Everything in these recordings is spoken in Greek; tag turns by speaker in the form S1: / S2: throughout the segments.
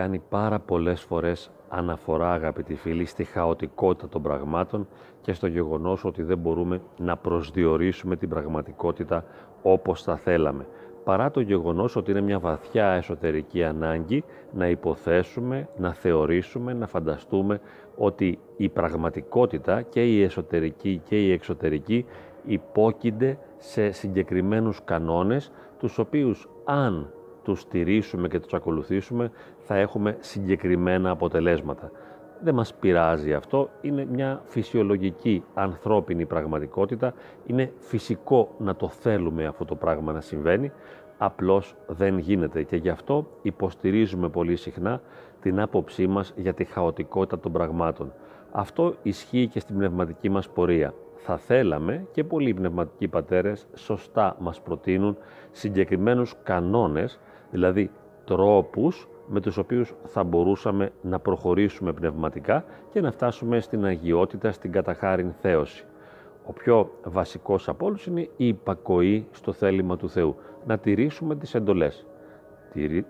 S1: Έχουμε κάνει πάρα πολλές φορές αναφορά αγαπητοί φίλοι στη χαοτικότητα των πραγμάτων και στο γεγονός ότι δεν μπορούμε να προσδιορίσουμε την πραγματικότητα όπως θα θέλαμε. Παρά το γεγονός ότι είναι μια βαθιά εσωτερική ανάγκη να υποθέσουμε, να θεωρήσουμε, να φανταστούμε ότι η πραγματικότητα και η εσωτερική και η εξωτερική υπόκεινται σε συγκεκριμένους κανόνες τους οποίους αν τους στηρίσουμε και τους ακολουθήσουμε θα έχουμε συγκεκριμένα αποτελέσματα. Δεν μας πειράζει αυτό, είναι μια φυσιολογική ανθρώπινη πραγματικότητα, είναι φυσικό να το θέλουμε αυτό το πράγμα να συμβαίνει, απλώς δεν γίνεται και γι' αυτό υποστηρίζουμε πολύ συχνά την άποψή μας για τη χαοτικότητα των πραγμάτων. Αυτό ισχύει και στην πνευματική μας πορεία. Θα θέλαμε και πολλοί πνευματικοί πατέρες σωστά μας προτείνουν συγκεκριμένους κανόνες δηλαδή τρόπους με τους οποίους θα μπορούσαμε να προχωρήσουμε πνευματικά και να φτάσουμε στην αγιότητα, στην καταχάριν θέωση. Ο πιο βασικός από όλους είναι η υπακοή στο θέλημα του Θεού. Να τηρήσουμε τις εντολές.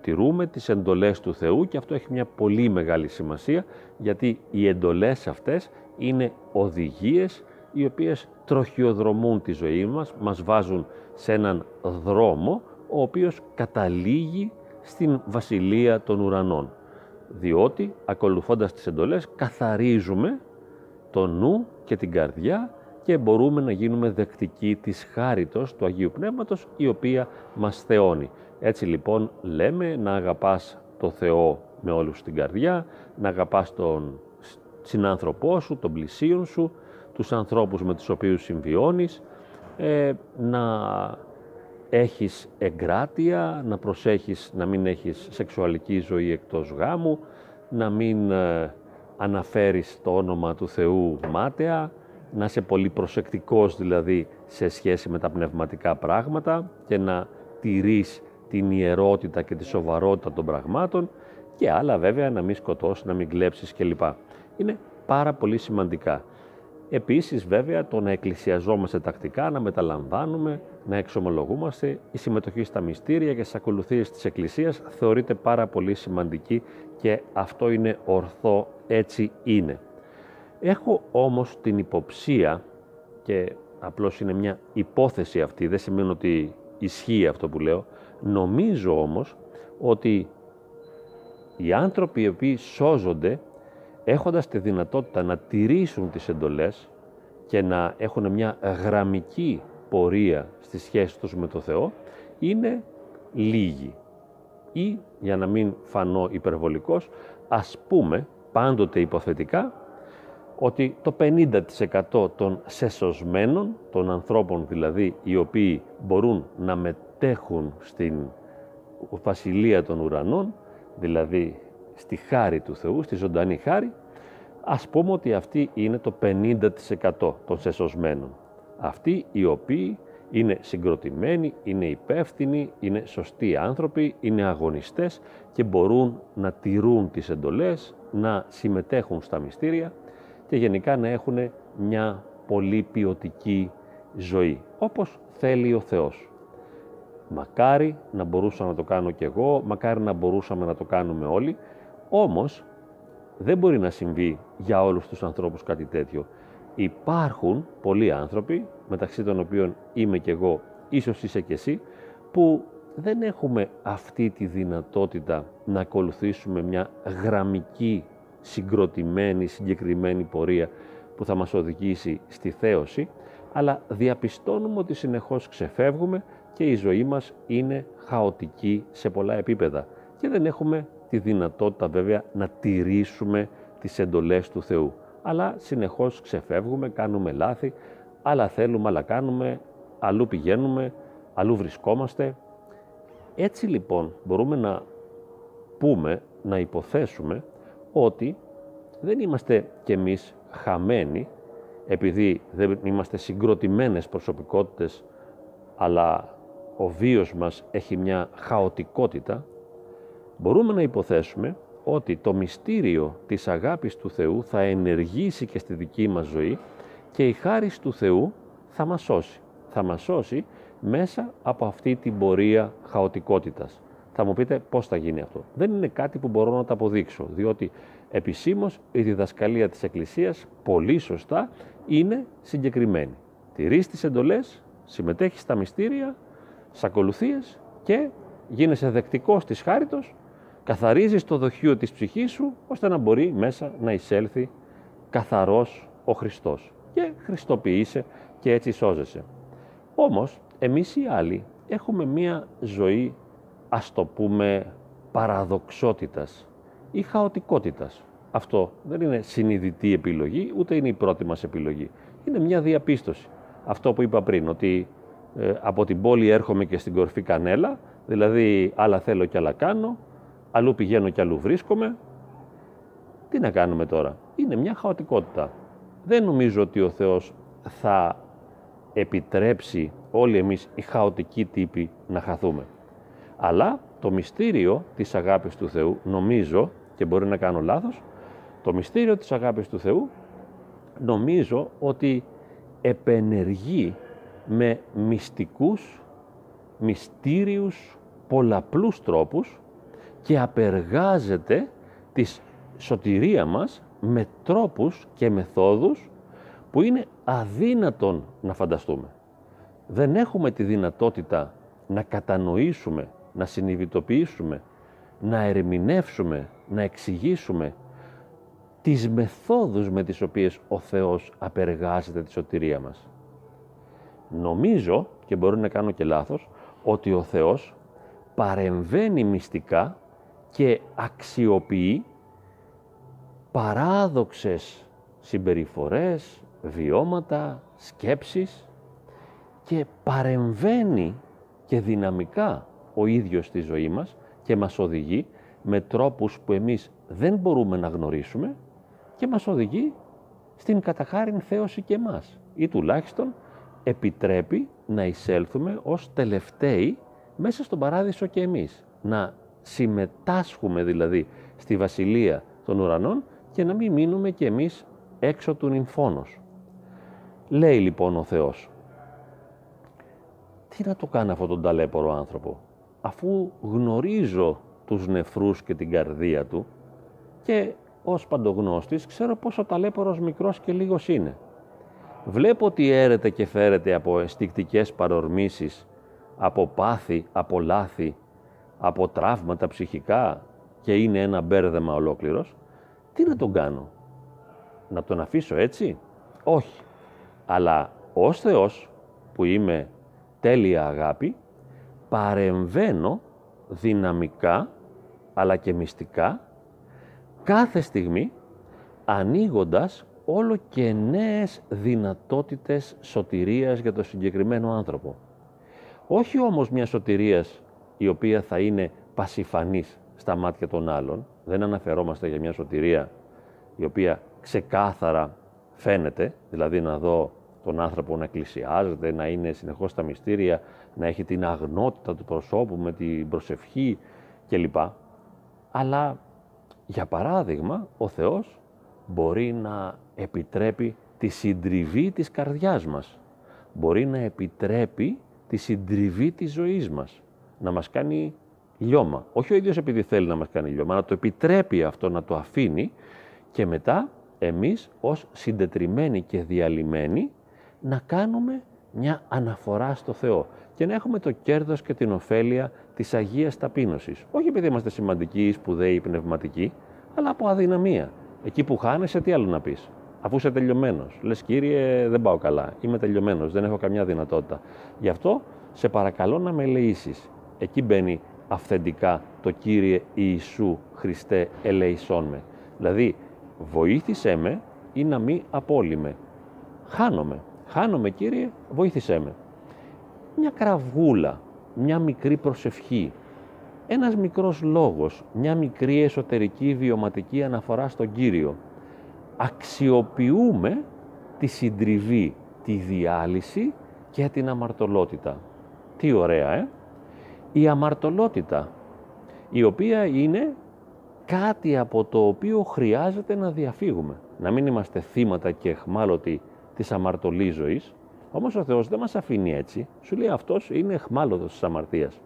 S1: Τηρούμε τις εντολές του Θεού και αυτό έχει μια πολύ μεγάλη σημασία γιατί οι εντολές αυτές είναι οδηγίες οι οποίες τροχιοδρομούν τη ζωή μας, μας βάζουν σε έναν δρόμο ο οποίος καταλήγει στην βασιλεία των ουρανών. Διότι, ακολουθώντας τις εντολές, καθαρίζουμε το νου και την καρδιά και μπορούμε να γίνουμε δεκτικοί της χάριτος του Αγίου Πνεύματος, η οποία μας θεώνει. Έτσι λοιπόν λέμε να αγαπάς το Θεό με όλους την καρδιά, να αγαπάς τον συνάνθρωπό σου, τον πλησίον σου, τους ανθρώπους με τους οποίους συμβιώνεις, ε, να έχεις εγκράτεια, να προσέχεις να μην έχεις σεξουαλική ζωή εκτός γάμου, να μην ε, αναφέρεις το όνομα του Θεού μάταια, να είσαι πολύ προσεκτικός δηλαδή σε σχέση με τα πνευματικά πράγματα και να τηρείς την ιερότητα και τη σοβαρότητα των πραγμάτων και άλλα βέβαια να μην σκοτώσεις, να μην κλέψεις κλπ. Είναι πάρα πολύ σημαντικά. Επίσης βέβαια το να εκκλησιαζόμαστε τακτικά, να μεταλαμβάνουμε, να εξομολογούμαστε, η συμμετοχή στα μυστήρια και στις ακολουθίες της Εκκλησίας θεωρείται πάρα πολύ σημαντική και αυτό είναι ορθό, έτσι είναι. Έχω όμως την υποψία και απλώς είναι μια υπόθεση αυτή, δεν σημαίνει ότι ισχύει αυτό που λέω, νομίζω όμως ότι οι άνθρωποι οι οποίοι σώζονται έχοντας τη δυνατότητα να τηρήσουν τις εντολές και να έχουν μια γραμμική πορεία στη σχέση τους με το Θεό, είναι λίγοι. Ή, για να μην φανώ υπερβολικός, ας πούμε πάντοτε υποθετικά ότι το 50% των σεσωσμένων, των ανθρώπων δηλαδή οι οποίοι μπορούν να μετέχουν στην βασιλεία των ουρανών, δηλαδή στη χάρη του Θεού, στη ζωντανή χάρη, ας πούμε ότι αυτή είναι το 50% των σεσωσμένων. Αυτοί οι οποίοι είναι συγκροτημένοι, είναι υπεύθυνοι, είναι σωστοί άνθρωποι, είναι αγωνιστές και μπορούν να τηρούν τις εντολές, να συμμετέχουν στα μυστήρια και γενικά να έχουν μια πολύ ποιοτική ζωή, όπως θέλει ο Θεός. Μακάρι να μπορούσα να το κάνω κι εγώ, μακάρι να μπορούσαμε να το κάνουμε όλοι, όμως δεν μπορεί να συμβεί για όλους τους ανθρώπους κάτι τέτοιο. Υπάρχουν πολλοί άνθρωποι, μεταξύ των οποίων είμαι κι εγώ, ίσως είσαι κι εσύ, που δεν έχουμε αυτή τη δυνατότητα να ακολουθήσουμε μια γραμμική, συγκροτημένη, συγκεκριμένη πορεία που θα μας οδηγήσει στη θέωση, αλλά διαπιστώνουμε ότι συνεχώς ξεφεύγουμε και η ζωή μας είναι χαοτική σε πολλά επίπεδα και δεν έχουμε τη δυνατότητα βέβαια να τηρήσουμε τις εντολές του Θεού. Αλλά συνεχώς ξεφεύγουμε, κάνουμε λάθη, άλλα θέλουμε, άλλα κάνουμε, αλλού πηγαίνουμε, αλλού βρισκόμαστε. Έτσι λοιπόν μπορούμε να πούμε, να υποθέσουμε ότι δεν είμαστε κι εμείς χαμένοι επειδή δεν είμαστε συγκροτημένες προσωπικότητες αλλά ο βίος μας έχει μια χαοτικότητα μπορούμε να υποθέσουμε ότι το μυστήριο της αγάπης του Θεού θα ενεργήσει και στη δική μας ζωή και η χάρις του Θεού θα μας σώσει. Θα μας σώσει μέσα από αυτή την πορεία χαοτικότητας. Θα μου πείτε πώς θα γίνει αυτό. Δεν είναι κάτι που μπορώ να το αποδείξω, διότι επισήμως η διδασκαλία της Εκκλησίας πολύ σωστά είναι συγκεκριμένη. Τηρείς τις εντολές, συμμετέχεις στα μυστήρια, σ' ακολουθίες και γίνεσαι δεκτικός της χάριτος, καθαρίζεις το δοχείο της ψυχής σου, ώστε να μπορεί μέσα να εισέλθει καθαρός ο Χριστός. Και χριστοποιείσαι και έτσι σώζεσαι. Όμως, εμείς οι άλλοι έχουμε μία ζωή, ας το πούμε, παραδοξότητας ή χαοτικότητας. Αυτό δεν είναι συνειδητή επιλογή, ούτε είναι η πρώτη μας επιλογή. Είναι μια διαπίστωση. Αυτό που είπα πριν, ότι ε, από την πόλη έρχομαι και στην κορφή κανέλα, δηλαδή άλλα θέλω και άλλα κάνω, αλλού πηγαίνω και αλλού βρίσκομαι. Τι να κάνουμε τώρα; Είναι μια χαοτικότητα. Δεν νομίζω ότι ο Θεός θα επιτρέψει όλοι εμείς οι χαοτικοί τύποι να χαθούμε. Αλλά το μυστήριο της αγάπης του Θεού, νομίζω, και μπορεί να κάνω λάθος, το μυστήριο της αγάπης του Θεού νομίζω ότι επενεργεί με μυστικούς, μυστήριους, πολλαπλούς τρόπους και απεργάζεται της σωτηρία μας με τρόπους και μεθόδους που είναι αδύνατον να φανταστούμε. Δεν έχουμε τη δυνατότητα να κατανοήσουμε, να συνειδητοποιήσουμε, να ερμηνεύσουμε, να εξηγήσουμε τις μεθόδους με τις οποίες ο Θεός απεργάζεται τη σωτηρία μας. Νομίζω, και μπορεί να κάνω και λάθος, ότι ο Θεός παρεμβαίνει μυστικά και αξιοποιεί παράδοξες συμπεριφορές, βιώματα, σκέψεις και παρεμβαίνει και δυναμικά ο ίδιος στη ζωή μας και μας οδηγεί με τρόπους που εμείς δεν μπορούμε να γνωρίσουμε και μας οδηγεί στην καταχάριν θέωση και εμάς ή τουλάχιστον επιτρέπει να εισέλθουμε ως τελευταίοι μέσα στον παράδεισο και εμείς. Να συμμετάσχουμε δηλαδή στη βασιλεία των ουρανών και να μην μείνουμε και εμείς έξω του νυμφώνος. Λέει λοιπόν ο Θεός, τι να το κάνει αυτόν τον ταλέπορο άνθρωπο, αφού γνωρίζω τους νεφρούς και την καρδία του και ως παντογνώστης ξέρω πόσο ταλέπορος μικρός και λίγος είναι. Βλέπω ότι έρεται και φέρεται από αισθηκτικές παρορμήσεις, από πάθη, από λάθη, από τραύματα ψυχικά και είναι ένα μπέρδεμα ολόκληρος, τι να τον κάνω; Να τον αφήσω έτσι; Όχι. Αλλά ως Θεός που είμαι τέλεια αγάπη, παρεμβαίνω δυναμικά αλλά και μυστικά κάθε στιγμή ανοίγοντας όλο και νέες δυνατότητες σωτηρίας για το συγκεκριμένο άνθρωπο. Όχι όμως μιας σωτηρίας η οποία θα είναι πασιφανής στα μάτια των άλλων. Δεν αναφερόμαστε για μια σωτηρία η οποία ξεκάθαρα φαίνεται, δηλαδή να δω τον άνθρωπο να εκκλησιάζεται, να είναι συνεχώς στα μυστήρια, να έχει την αγνότητα του προσώπου με την προσευχή κλπ. Αλλά, για παράδειγμα, ο Θεός μπορεί να επιτρέπει τη συντριβή της καρδιάς μας. Μπορεί να επιτρέπει τη συντριβή της ζωής μας. Να μας κάνει λιώμα. Όχι ο ίδιος επειδή θέλει να μας κάνει λιώμα, να το επιτρέπει αυτό, να το αφήνει και μετά εμείς ως συντετριμένοι και διαλυμένοι να κάνουμε μια αναφορά στο Θεό και να έχουμε το κέρδος και την ωφέλεια της Αγίας Ταπείνωσης. Όχι επειδή είμαστε σημαντικοί, σπουδαίοι, πνευματικοί, αλλά από αδυναμία. Εκεί που χάνεσαι, τι άλλο να πεις; Αφού είσαι τελειωμένος. Λες, κύριε, δεν πάω καλά. Είμαι τελειωμένος. Δεν έχω καμιά δυνατότητα. Γι' αυτό σε παρακαλώ να με ελεήσεις. Εκεί μπαίνει αυθεντικά το κύριε Ιησού Χριστέ, ελεησόν με. Δηλαδή, βοήθησέ με ή να μην απόλυμε. Χάνομαι. Χάνομαι, κύριε, βοήθησέ με. Μια κραυγούλα, μια μικρή προσευχή, ένας μικρός λόγος, μια μικρή εσωτερική βιωματική αναφορά στον Κύριο. Αξιοποιούμε τη συντριβή, τη διάλυση και την αμαρτωλότητα. Τι ωραία, ε! Η αμαρτωλότητα, η οποία είναι κάτι από το οποίο χρειάζεται να διαφύγουμε. Να μην είμαστε θύματα και εχμάλωτοι της αμαρτωλής ζωής, όμως ο Θεός δεν μας αφήνει έτσι. Σου λέει αυτός είναι εχμάλωτος της αμαρτίας.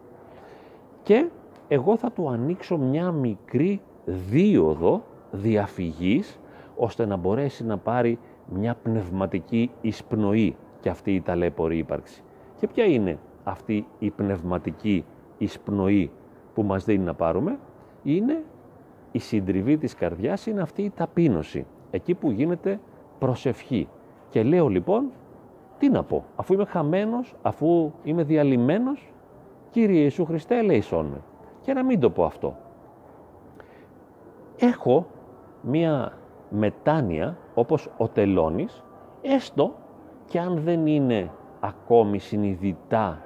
S1: Και εγώ θα του ανοίξω μια μικρή δίωδο διαφυγής ώστε να μπορέσει να πάρει μια πνευματική εισπνοή και αυτή η ταλέπορη ύπαρξη. Και ποια είναι αυτή η πνευματική εισπνοή που μας δίνει να πάρουμε, είναι η συντριβή της καρδιάς, είναι αυτή η ταπείνωση, εκεί που γίνεται προσευχή. Και λέω λοιπόν, τι να πω, αφού είμαι χαμένος, αφού είμαι διαλυμένος, Κύριε Ιησού Χριστέ, ελέησόν με. Και να μην το πω αυτό. Έχω μία μετάνοια όπως ο τελώνης, έστω και αν δεν είναι ακόμη συνειδητά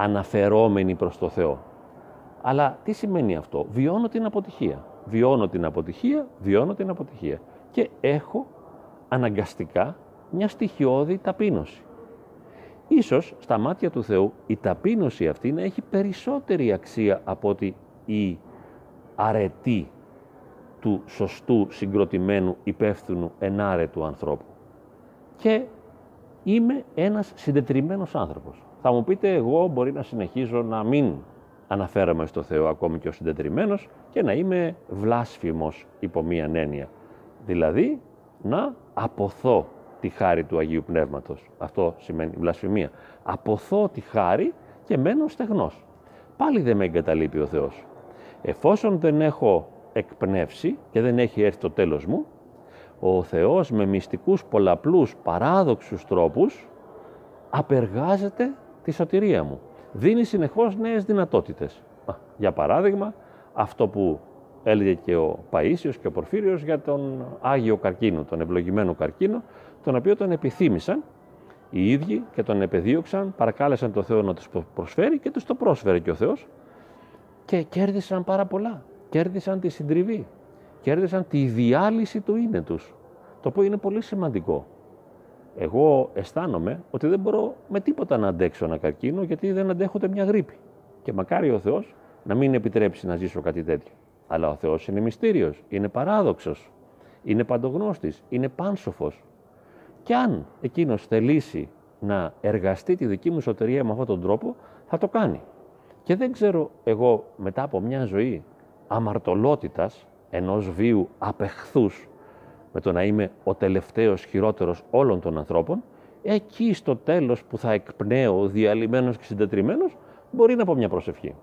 S1: αναφερόμενη προς το Θεό. Αλλά τι σημαίνει αυτό; Βιώνω την αποτυχία. Βιώνω την αποτυχία, βιώνω την αποτυχία. Και έχω αναγκαστικά μια στοιχειώδη ταπείνωση. Ίσως στα μάτια του Θεού η ταπείνωση αυτή να έχει περισσότερη αξία από ότι η αρετή του σωστού, συγκροτημένου, υπεύθυνου, ενάρετου ανθρώπου. Και είμαι ένας συντετριμένος άνθρωπος. Θα μου πείτε, εγώ μπορεί να συνεχίζω να μην αναφέρομαι στο Θεό ακόμη και ο συντετριμένος και να είμαι βλάσφημος υπό μία έννοια. Δηλαδή, να αποθώ τη χάρη του Αγίου Πνεύματος. Αυτό σημαίνει βλασφημία. Αποθώ τη χάρη και μένω στεγνός. Πάλι δεν με εγκαταλείπει ο Θεός. Εφόσον δεν έχω εκπνεύσει και δεν έχει έρθει το τέλος μου, ο Θεός με μυστικούς πολλαπλούς παράδοξους τρόπους απεργάζεται τη σωτηρία μου. Δίνει συνεχώς νέες δυνατότητες. Για παράδειγμα, αυτό που έλεγε και ο Παΐσιος και ο Πορφύριος για τον Άγιο Καρκίνο, τον ευλογημένο καρκίνο, τον οποίο τον επιθύμησαν οι ίδιοι και τον επεδίωξαν, παρακάλεσαν τον Θεό να τους προσφέρει και τους το πρόσφερε και ο Θεός και κέρδισαν πάρα πολλά. Κέρδισαν τη συντριβή, κέρδισαν τη διάλυση του είναι τους, το οποίο είναι πολύ σημαντικό. Εγώ αισθάνομαι ότι δεν μπορώ με τίποτα να αντέξω ένα καρκίνο γιατί δεν αντέχω μια γρήπη. Και μακάρι ο Θεός να μην επιτρέψει να ζήσω κάτι τέτοιο. Αλλά ο Θεός είναι μυστήριος, είναι παράδοξος, είναι παντογνώστης, είναι πάνσοφος. Και αν εκείνος θελήσει να εργαστεί τη δική μου σωτερία με αυτόν τον τρόπο, θα το κάνει. Και δεν ξέρω εγώ μετά από μια ζωή αμαρτωλότητας, ενός βίου απεχθούς, με το να είμαι ο τελευταίος χειρότερος όλων των ανθρώπων, εκεί στο τέλος που θα εκπνέω διαλυμένος και συντετριμένος, μπορεί να πω μια προσευχή.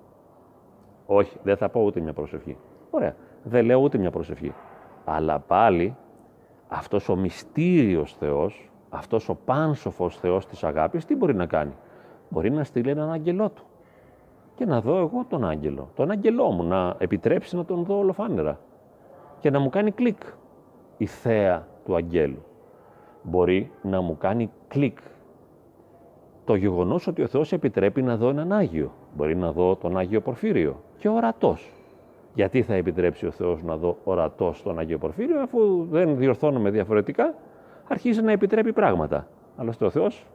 S1: Όχι, δεν θα πω ούτε μια προσευχή. Ωραία, δεν λέω ούτε μια προσευχή. Αλλά πάλι αυτός ο μυστήριος Θεός, αυτός ο πάνσοφος Θεός της αγάπης, τι μπορεί να κάνει; Μπορεί να στείλει έναν άγγελό του και να δω εγώ τον άγγελο, τον άγγελό μου, να επιτρέψει να τον δω ολοφάνερα και να μου κάνει κλικ η θέα του αγγέλου. Μπορεί να μου κάνει κλικ το γεγονός ότι ο Θεός επιτρέπει να δω έναν Άγιο. Μπορεί να δω τον Άγιο Πορφύριο και ορατός. Γιατί θα επιτρέψει ο Θεός να δω ορατός τον Άγιο Πορφύριο, αφού δεν διορθώνουμε διαφορετικά, αρχίζει να επιτρέπει πράγματα. Άλλωστε ο Θεός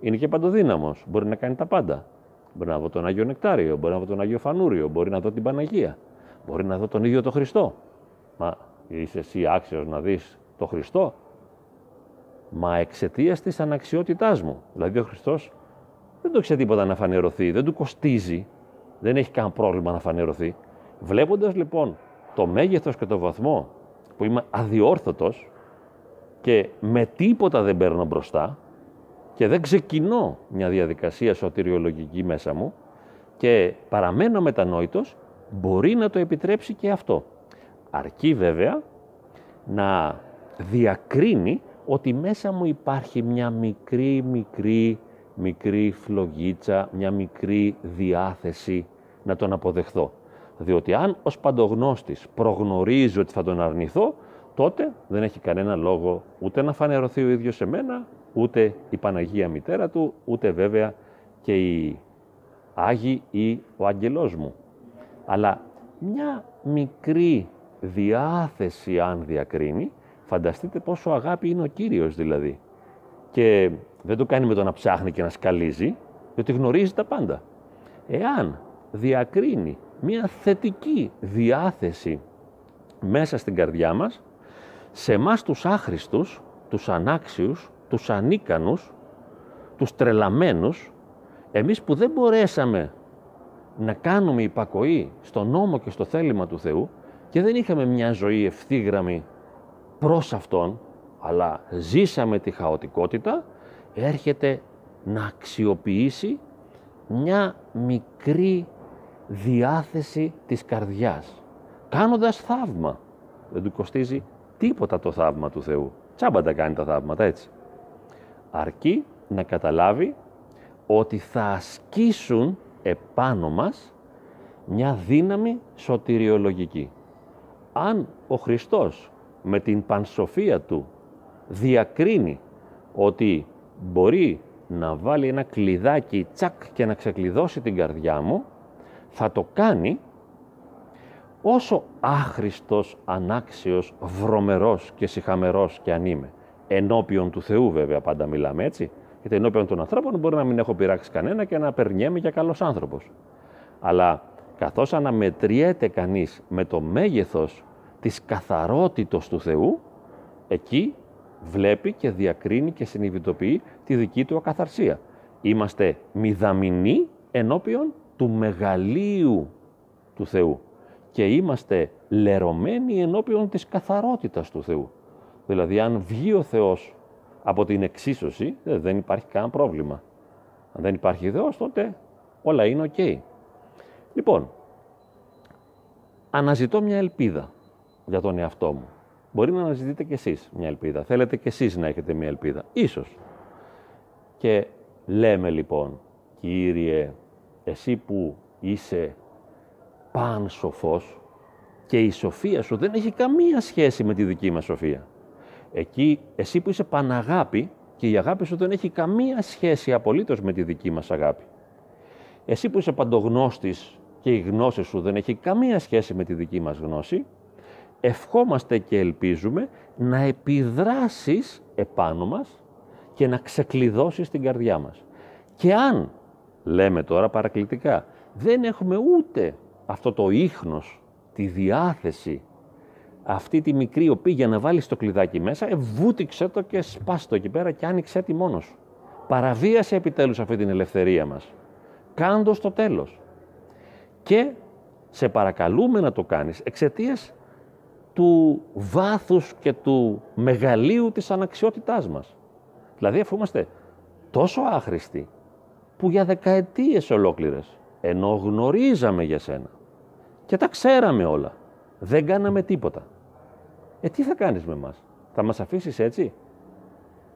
S1: είναι και παντοδύναμος, μπορεί να κάνει τα πάντα. Μπορεί να δω τον Άγιο Νεκτάριο, μπορεί να δω τον Άγιο Φανούριο, μπορεί να δω την Παναγία, μπορεί να δω τον ίδιο τον Χριστό. Μα είσαι εσύ άξιος να δεις τον Χριστό, μα εξαιτίας της αναξιότητάς μου. Δηλαδή ο Χριστός δεν το ξέρει τίποτα να φανερωθεί, δεν του κοστίζει, δεν έχει καν πρόβλημα να φανερωθεί. Βλέποντας λοιπόν το μέγεθος και το βαθμό που είμαι αδιόρθωτος και με τίποτα δεν παίρνω μπροστά, και δεν ξεκινώ μια διαδικασία σωτηριολογική μέσα μου και παραμένω μετανόητος, μπορεί να το επιτρέψει και αυτό. Αρκεί βέβαια να διακρίνει ότι μέσα μου υπάρχει μια μικρή, μικρή, μικρή φλογίτσα, μια μικρή διάθεση να τον αποδεχθώ. Διότι αν ως παντογνώστης προγνωρίζω ότι θα τον αρνηθώ, τότε δεν έχει κανένα λόγο ούτε να φανερωθεί ο ίδιος σε μένα, ούτε η Παναγία Μητέρα του, ούτε βέβαια και οι Άγιοι ή ο Αγγελός μου. Αλλά μια μικρή διάθεση αν διακρίνει, φανταστείτε πόσο αγάπη είναι ο Κύριος δηλαδή. Και δεν το κάνει με το να ψάχνει και να σκαλίζει, διότι γνωρίζει τα πάντα. Εάν διακρίνει μια θετική διάθεση μέσα στην καρδιά μας, σε εμάς τους άχρηστους, τους ανάξιους, τους ανίκανους, τους τρελαμένους, εμείς που δεν μπορέσαμε να κάνουμε υπακοή στο νόμο και στο θέλημα του Θεού και δεν είχαμε μια ζωή ευθύγραμμη προς Αυτόν, αλλά ζήσαμε τη χαοτικότητα, έρχεται να αξιοποιήσει μια μικρή διάθεση της καρδιάς, κάνοντας θαύμα. Δεν του κοστίζει τίποτα το θαύμα του Θεού. Τσάμπα τα κάνει τα θαύματα έτσι. Αρκεί να καταλάβει ότι θα ασκήσουν επάνω μας μια δύναμη σωτηριολογική. Αν ο Χριστός με την πανσοφία του διακρίνει ότι μπορεί να βάλει ένα κλειδάκι τσακ και να ξεκλειδώσει την καρδιά μου, θα το κάνει όσο άχρηστος, ανάξιος, βρωμερός και συχαμερός και αν είμαι. Ενώπιον του Θεού βέβαια πάντα μιλάμε έτσι, γιατί ενώπιον των ανθρώπων μπορεί να μην έχω πειράξει κανένα και να περνιέμαι για καλός άνθρωπος. Αλλά καθώς αναμετριέται κανείς με το μέγεθος της καθαρότητος του Θεού, εκεί βλέπει και διακρίνει και συνειδητοποιεί τη δική του ακαθαρσία. Είμαστε μηδαμινοί ενώπιον του μεγαλείου του Θεού και είμαστε λερωμένοι ενώπιον της καθαρότητας του Θεού. Δηλαδή αν βγει ο Θεός από την εξίσωση ε, δεν υπάρχει κανένα πρόβλημα. Αν δεν υπάρχει Θεός τότε όλα είναι οκ. Λοιπόν, αναζητώ μια ελπίδα για τον εαυτό μου. Μπορεί να αναζητείτε κι εσείς μια ελπίδα. Θέλετε κι εσείς να έχετε μια ελπίδα. Ίσως. Και λέμε λοιπόν, Κύριε, εσύ που είσαι πάνσοφος και η σοφία σου δεν έχει καμία σχέση με τη δική μας σοφία. Εκεί, εσύ που είσαι παναγάπη και η αγάπη σου δεν έχει καμία σχέση απολύτως με τη δική μας αγάπη. Εσύ που είσαι παντογνώστης και η γνώση σου δεν έχει καμία σχέση με τη δική μας γνώση, ευχόμαστε και ελπίζουμε να επιδράσεις επάνω μας και να ξεκλειδώσεις την καρδιά μας. Και αν, λέμε τώρα παρακλητικά, δεν έχουμε ούτε αυτό το ίχνος, τη διάθεση, αυτή τη μικρή οπή για να βάλεις το κλειδάκι μέσα, ε, βούτυξε το και σπάς το εκεί πέρα και άνοιξε τη μόνος Παραβίασε επιτέλους αυτή την ελευθερία μας. Κάντος το τέλος. Και σε παρακαλούμε να το κάνεις εξαιτίας του βάθους και του μεγαλείου της αναξιότητάς μας. Δηλαδή αφού είμαστε τόσο άχρηστοι που για δεκαετίες ολόκληρες ενώ γνωρίζαμε για σένα και τα ξέραμε όλα, δεν κάναμε τίποτα. Ε, τι θα κάνεις με μας, θα μας αφήσεις έτσι;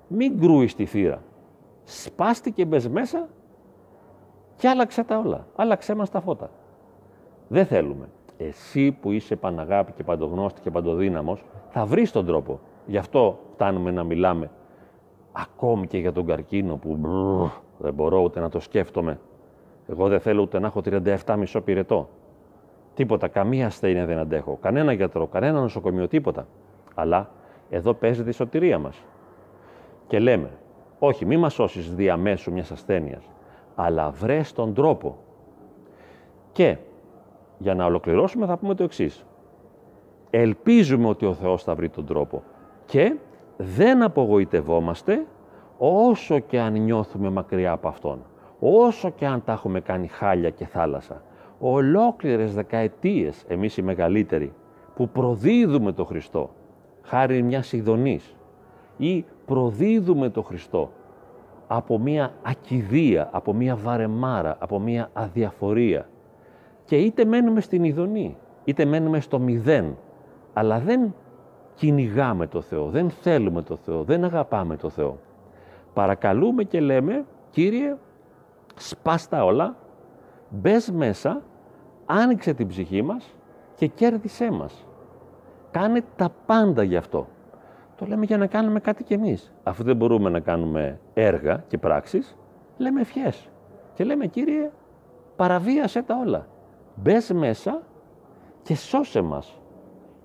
S1: Μην κρούεις τη θύρα. Σπάστηκε μπες μέσα και άλλαξε τα όλα. Άλλαξέ μας τα φώτα. Δεν θέλουμε εσύ που είσαι παναγάπη και παντογνώστη και παντοδύναμος, θα βρεις τον τρόπο. Γι' αυτό φτάνουμε να μιλάμε ακόμη και για τον καρκίνο που δεν μπορώ ούτε να το σκέφτομαι. Εγώ δεν θέλω ούτε να έχω 37 μισό πυρετό. Τίποτα, καμία ασθένεια δεν αντέχω. Κανένα γιατρό, κανένα νοσοκομείο, τίποτα. Αλλά εδώ παίζει τη σωτηρία μας. Και λέμε, όχι, μη μας σώσεις διαμέσου μιας ασθένειας, αλλά βρες τον τρόπο. Και για να ολοκληρώσουμε θα πούμε το εξής. Ελπίζουμε ότι ο Θεός θα βρει τον τρόπο και δεν απογοητευόμαστε όσο και αν νιώθουμε μακριά από Αυτόν, όσο και αν τα έχουμε κάνει χάλια και θάλασσα, ολόκληρες δεκαετίες εμείς οι μεγαλύτεροι που προδίδουμε το Χριστό χάρη μιας ειδονής ή προδίδουμε το Χριστό από μια ακιδεία, από μια βαρεμάρα, από μια αδιαφορία, και είτε μένουμε στην ειδονή, είτε μένουμε στο μηδέν, αλλά δεν κυνηγάμε το Θεό, δεν θέλουμε το Θεό, δεν αγαπάμε το Θεό. Παρακαλούμε και λέμε, Κύριε, σπάστα όλα, μπες μέσα, άνοιξε την ψυχή μας και κέρδισέ μας. Κάνε τα πάντα γι' αυτό. Το λέμε για να κάνουμε κάτι κι εμείς. Αφού δεν μπορούμε να κάνουμε έργα και πράξεις, λέμε ευχές. Και λέμε, Κύριε, παραβίασέ τα όλα μπες μέσα και σώσε μας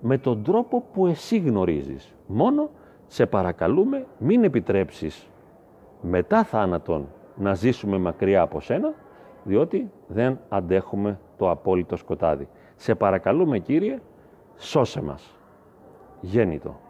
S1: με τον τρόπο που εσύ γνωρίζεις. Μόνο σε παρακαλούμε μην επιτρέψεις μετά θάνατον να ζήσουμε μακριά από σένα, διότι δεν αντέχουμε το απόλυτο σκοτάδι. Σε παρακαλούμε Κύριε, σώσε μας. Γέννητο.